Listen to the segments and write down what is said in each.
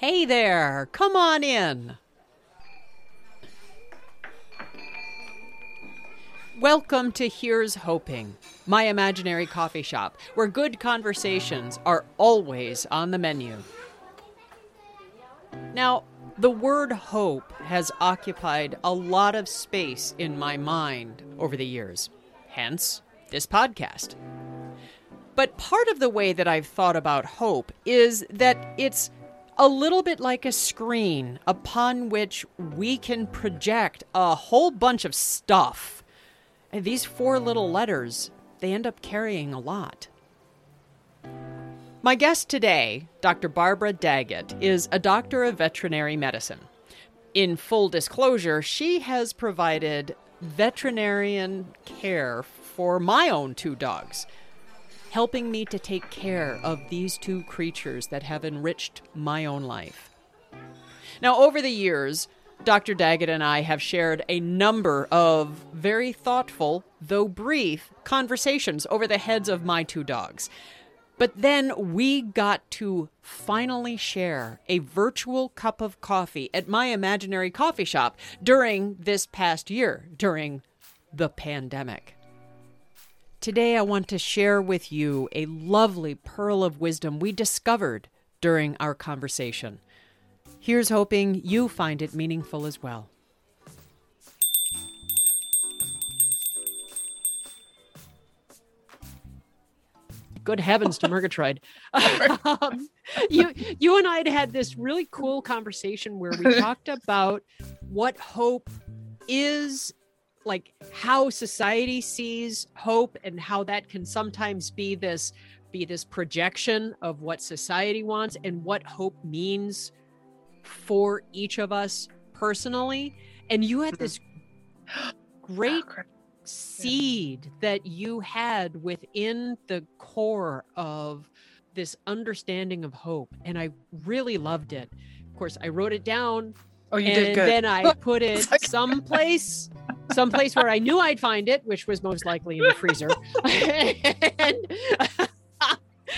Hey there, come on in. Welcome to Here's Hoping, my imaginary coffee shop, where good conversations are always on the menu. Now, the word hope has occupied a lot of space in my mind over the years, hence this podcast. But part of the way that I've thought about hope is that it's a little bit like a screen upon which we can project a whole bunch of stuff and these four little letters, they end up carrying a lot. My guest today, Dr. Barbara Daggett, is a doctor of veterinary medicine. In full disclosure, she has provided veterinarian care for my own two dogs, helping me to take care of these two creatures that have enriched my own life. Now, over the years, Dr. Daggett and I have shared a number of very thoughtful, though brief, conversations over the heads of my two dogs. But then we got to finally share a virtual cup of coffee at my imaginary coffee shop during this past year, during the pandemic. Today, I want to share with you a lovely pearl of wisdom we discovered during our conversation. Here's hoping you find it meaningful as well. Good heavens to Murgatroyd. um, you, you and I had had this really cool conversation where we talked about what hope is like how society sees hope and how that can sometimes be this be this projection of what society wants and what hope means for each of us personally. And you had mm-hmm. this great ah, seed that you had within the core of this understanding of hope. And I really loved it. Of course, I wrote it down. Oh, you and did good. then I put it someplace, someplace where I knew I'd find it, which was most likely in the freezer. and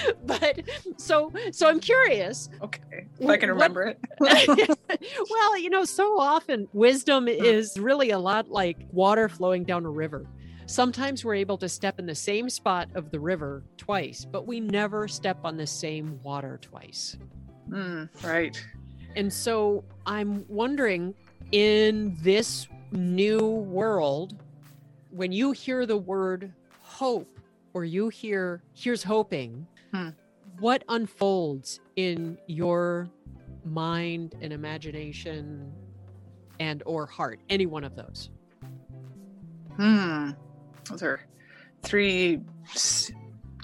but so so I'm curious. Okay, if I can remember what, it. well, you know, so often wisdom is really a lot like water flowing down a river. Sometimes we're able to step in the same spot of the river twice, but we never step on the same water twice. Mm, right. And so I'm wondering in this new world, when you hear the word hope or you hear here's hoping, Hmm. What unfolds in your mind and imagination and or heart? Any one of those? Hmm. Those are three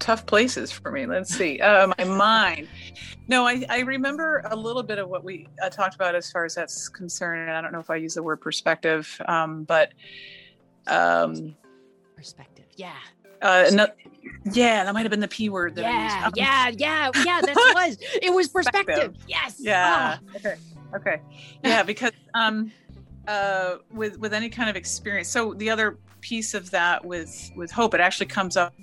tough places for me. Let's see. Uh, my mind. No, I, I remember a little bit of what we uh, talked about as far as that's concerned. I don't know if I use the word perspective, um, but um, perspective. Yeah. Uh, no, yeah, that might have been the p word. That yeah, yeah, yeah, yeah. That was. It was perspective. Yes. Yeah. Oh. Okay. Okay. Yeah, because um, uh, with with any kind of experience. So the other piece of that with with hope, it actually comes up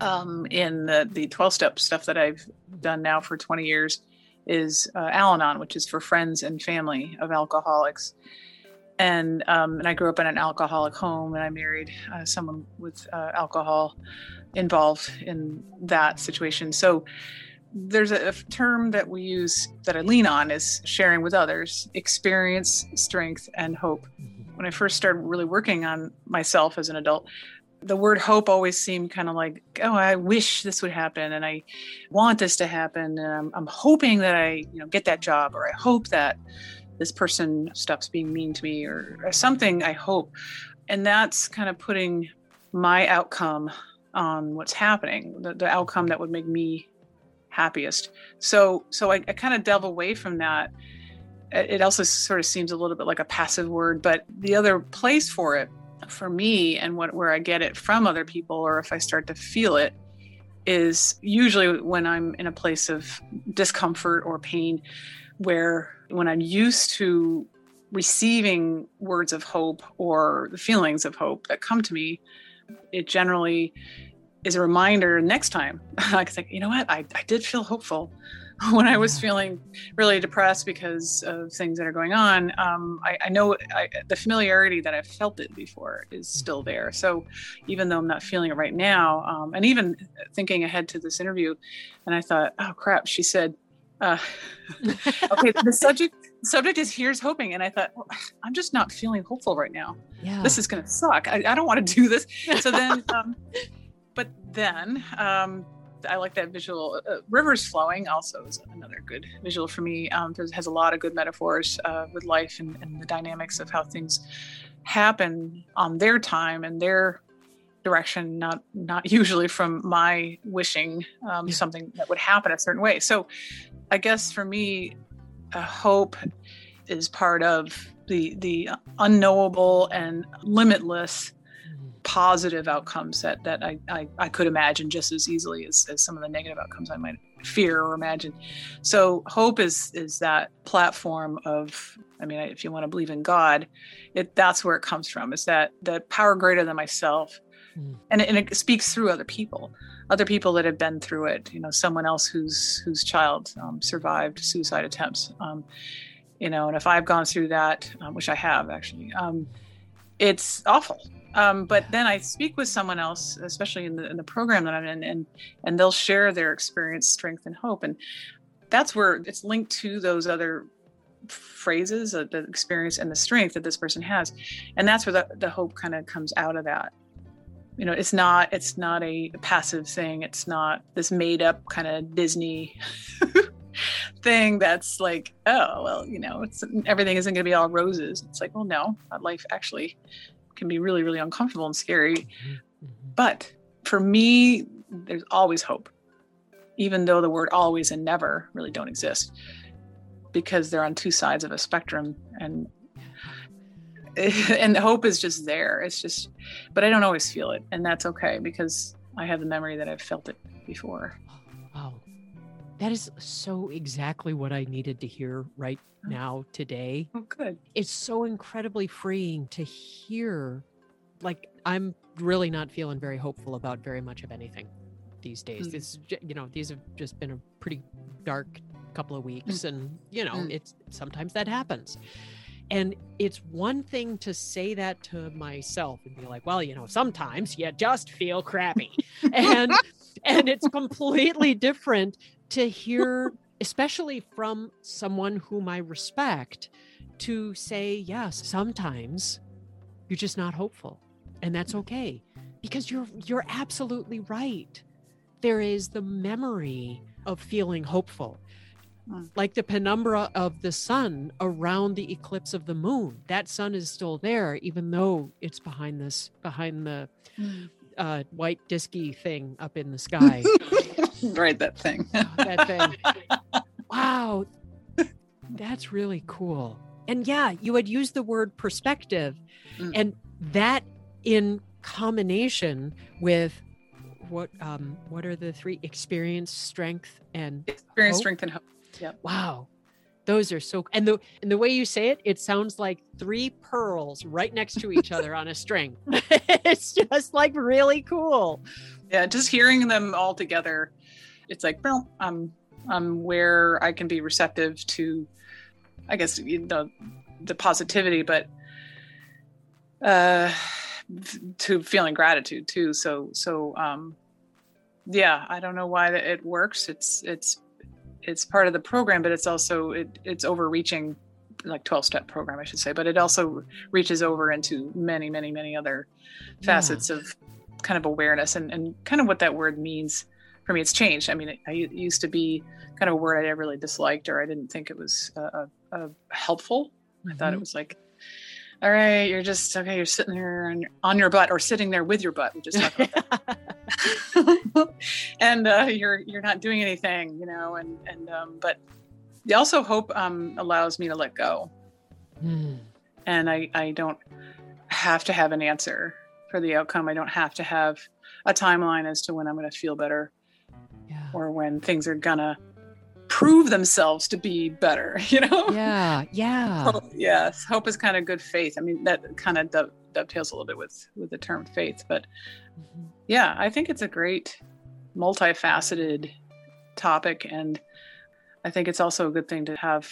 um, in the the twelve step stuff that I've done now for twenty years, is uh, Al-Anon, which is for friends and family of alcoholics and um, and I grew up in an alcoholic home, and I married uh, someone with uh, alcohol involved in that situation. So there's a, a, term that we use that I lean on is sharing with others, experience, strength, and hope. When I first started really working on myself as an adult, the word hope always seemed kind of like, oh, I wish this would happen, and I want this to happen, and I'm, I'm hoping that I, you know, get that job, or I hope that this person stops being mean to me or, or something i hope. And that's kind of putting my outcome on what's happening the, the outcome that would make me happiest. So so i, I kind of delve away from that. It also sort of seems a little bit like a passive word but the other place for it for me and what where i get it from other people or if i start to feel it is usually when i'm in a place of discomfort or pain where when I'm used to receiving words of hope or the feelings of hope that come to me, it generally is a reminder next time. I like, you know what, I, I did feel hopeful. when I was feeling really depressed because of things that are going on, um, I, I, know I, the familiarity that I've felt it before is still there. So even though I'm not feeling it right now, um, and even thinking ahead to this interview, and I thought, oh crap, she said, uh, okay, the subject subject is here's hoping, and I thought, well, I'm just not feeling hopeful right now. Yeah. This is gonna suck. I, I don't want to do this. So then, um, but then. Um, I like that visual. Uh, rivers flowing also is another good visual for me. Um, has a lot of good metaphors uh, with life and, and, the dynamics of how things happen on their time and their direction, not not usually from my wishing um, yeah. something that would happen a certain way. So, I guess for me, hope is part of the the unknowable and limitless positive outcomes that that I, I, I, could imagine just as easily as, as some of the negative outcomes I might fear or imagine. So hope is is that platform of I mean if you want to believe in God, it that's where it comes from. Is that the power greater than myself, mm. and and it speaks through other people, other people that have been through it. You know, someone else whose whose child um, survived suicide attempts. Um, you know, and if I've gone through that, um, which I have actually, um, it's awful um, but then I speak with someone else, especially in the, in the program that I'm in, and and they'll share their experience, strength, and hope, and that's where it's linked to those other phrases, uh, the experience and the strength that this person has, and that's where the, the hope kind of comes out of that. You know, it's not it's not a passive thing. It's not this made up kind of Disney. thing that's like oh well you know it's everything isn't going to be all roses it's like well no life actually can be really, really uncomfortable and scary. Mm-hmm. But for me, there's always hope, even though the word always and never really don't exist because they're on two sides of a spectrum and and hope is just there it's just but i don't always feel it and that's okay because i have the memory that i've felt it before wow that is so exactly what I needed to hear right now today. Oh, good. It's so incredibly freeing to hear. Like, I'm really not feeling very hopeful about very much of anything these days. Mm. This, you know, these have just been a pretty dark couple of weeks, mm. and you know, mm. it's sometimes that happens. And it's one thing to say that to myself and be like, well, you know, sometimes you just feel crappy. and and it's completely different to hear, especially from someone whom I respect, to say, yes, sometimes you're just not hopeful. And that's okay. Because you're you're absolutely right. There is the memory of feeling hopeful. Hmm. Like the penumbra of the sun around the eclipse of the moon. That sun is still there, even though it's behind this behind the hmm. uh, white disky thing up in the sky. right, that thing. that thing. Wow. That's really cool. And yeah, you had used the word perspective, mm. and that in combination with what um what are the three experience, strength, and experience, hope? strength, and hope. Yeah. Wow. Those are so and the and the way you say it, it sounds like three pearls right next to each other on a string. it's just like really cool. Yeah, just hearing them all together it's like, well, I'm I'm where I can be receptive to, I guess you know, the positivity, but uh, to feeling gratitude too. So so um, yeah, I don't know why it works. It's it's it's part of the program, but it's also it, it's overreaching like 12 step program i should say but it also reaches over into many many many other facets yeah. of kind of awareness and, and kind of what that word means for me, it's changed. I mean, it, I used to be kind of a word I really disliked, or I didn't think it was uh, uh, helpful. Mm-hmm. I thought it mm-hmm. was like, all right, you're just okay. You're sitting there on your, on your butt, or sitting there with your butt. We just talked about that. and uh, you're you're not doing anything, you know. And and um, but also hope um, allows me to let go, mm. and I I don't have to have an answer for the outcome. I don't have to have a timeline as to when I'm going to feel better yeah. or when things are gonna prove themselves to be better you know yeah yeah hope, yes hope is kind of good faith i mean that kind of do- dovetails a little bit with with the term faith but mm-hmm. yeah i think it's a great multifaceted topic and I think it's also a good thing to have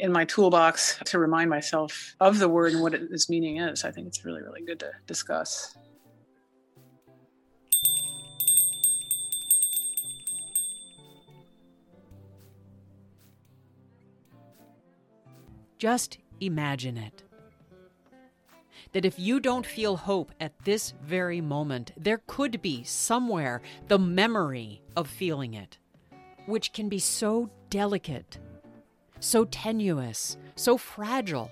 in my toolbox to remind myself of the word and what its meaning is. I think it's really, really good to discuss. Just imagine it. That if you don't feel hope at this very moment, there could be somewhere the memory of feeling it, which can be so delicate, so tenuous, so fragile,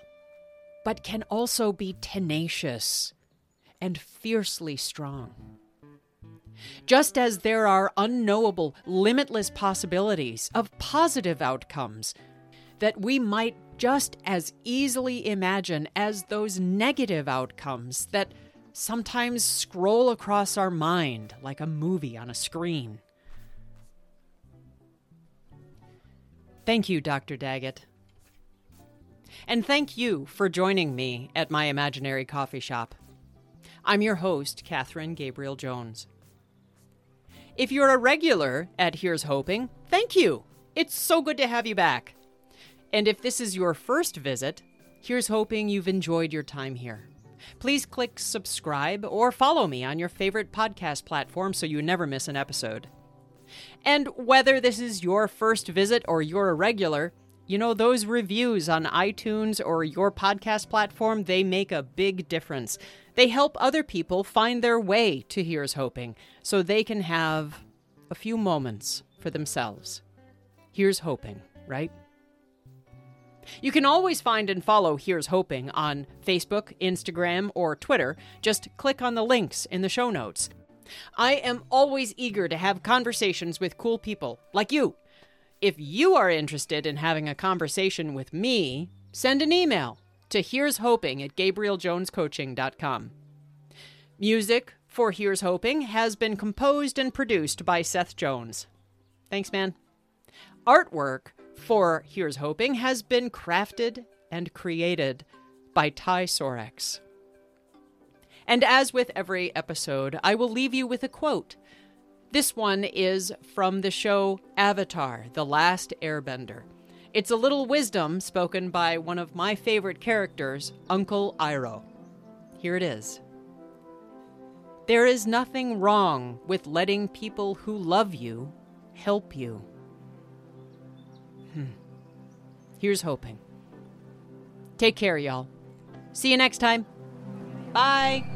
but can also be tenacious and fiercely strong. Just as there are unknowable, limitless possibilities of positive outcomes that we might just as easily imagine as those negative outcomes that sometimes scroll across our mind like a movie on a screen. Thank you, Dr. Daggett. And thank you for joining me at my imaginary coffee shop. I'm your host, Katherine Gabriel Jones. If you're a regular at Here's Hoping, thank you. It's so good to have you back. And if this is your first visit, here's hoping you've enjoyed your time here. Please click subscribe or follow me on your favorite podcast platform so you never miss an episode. And whether this is your first visit or you're a regular, you know, those reviews on iTunes or your podcast platform, they make a big difference. They help other people find their way to Here's Hoping so they can have a few moments for themselves. Here's hoping, right? You can always find and follow Here's Hoping on Facebook, Instagram, or Twitter. Just click on the links in the show notes. I am always eager to have conversations with cool people like you. If you are interested in having a conversation with me, send an email to here's hoping at gabrieljonescoaching.com. Music for Here's Hoping has been composed and produced by Seth Jones. Thanks, man. Artwork for Here's Hoping has been crafted and created by Ty Sorex. And as with every episode, I will leave you with a quote. This one is from the show Avatar The Last Airbender. It's a little wisdom spoken by one of my favorite characters, Uncle Iroh. Here it is. There is nothing wrong with letting people who love you help you. Hmm. Here's hoping. Take care, y'all. See you next time. Bye.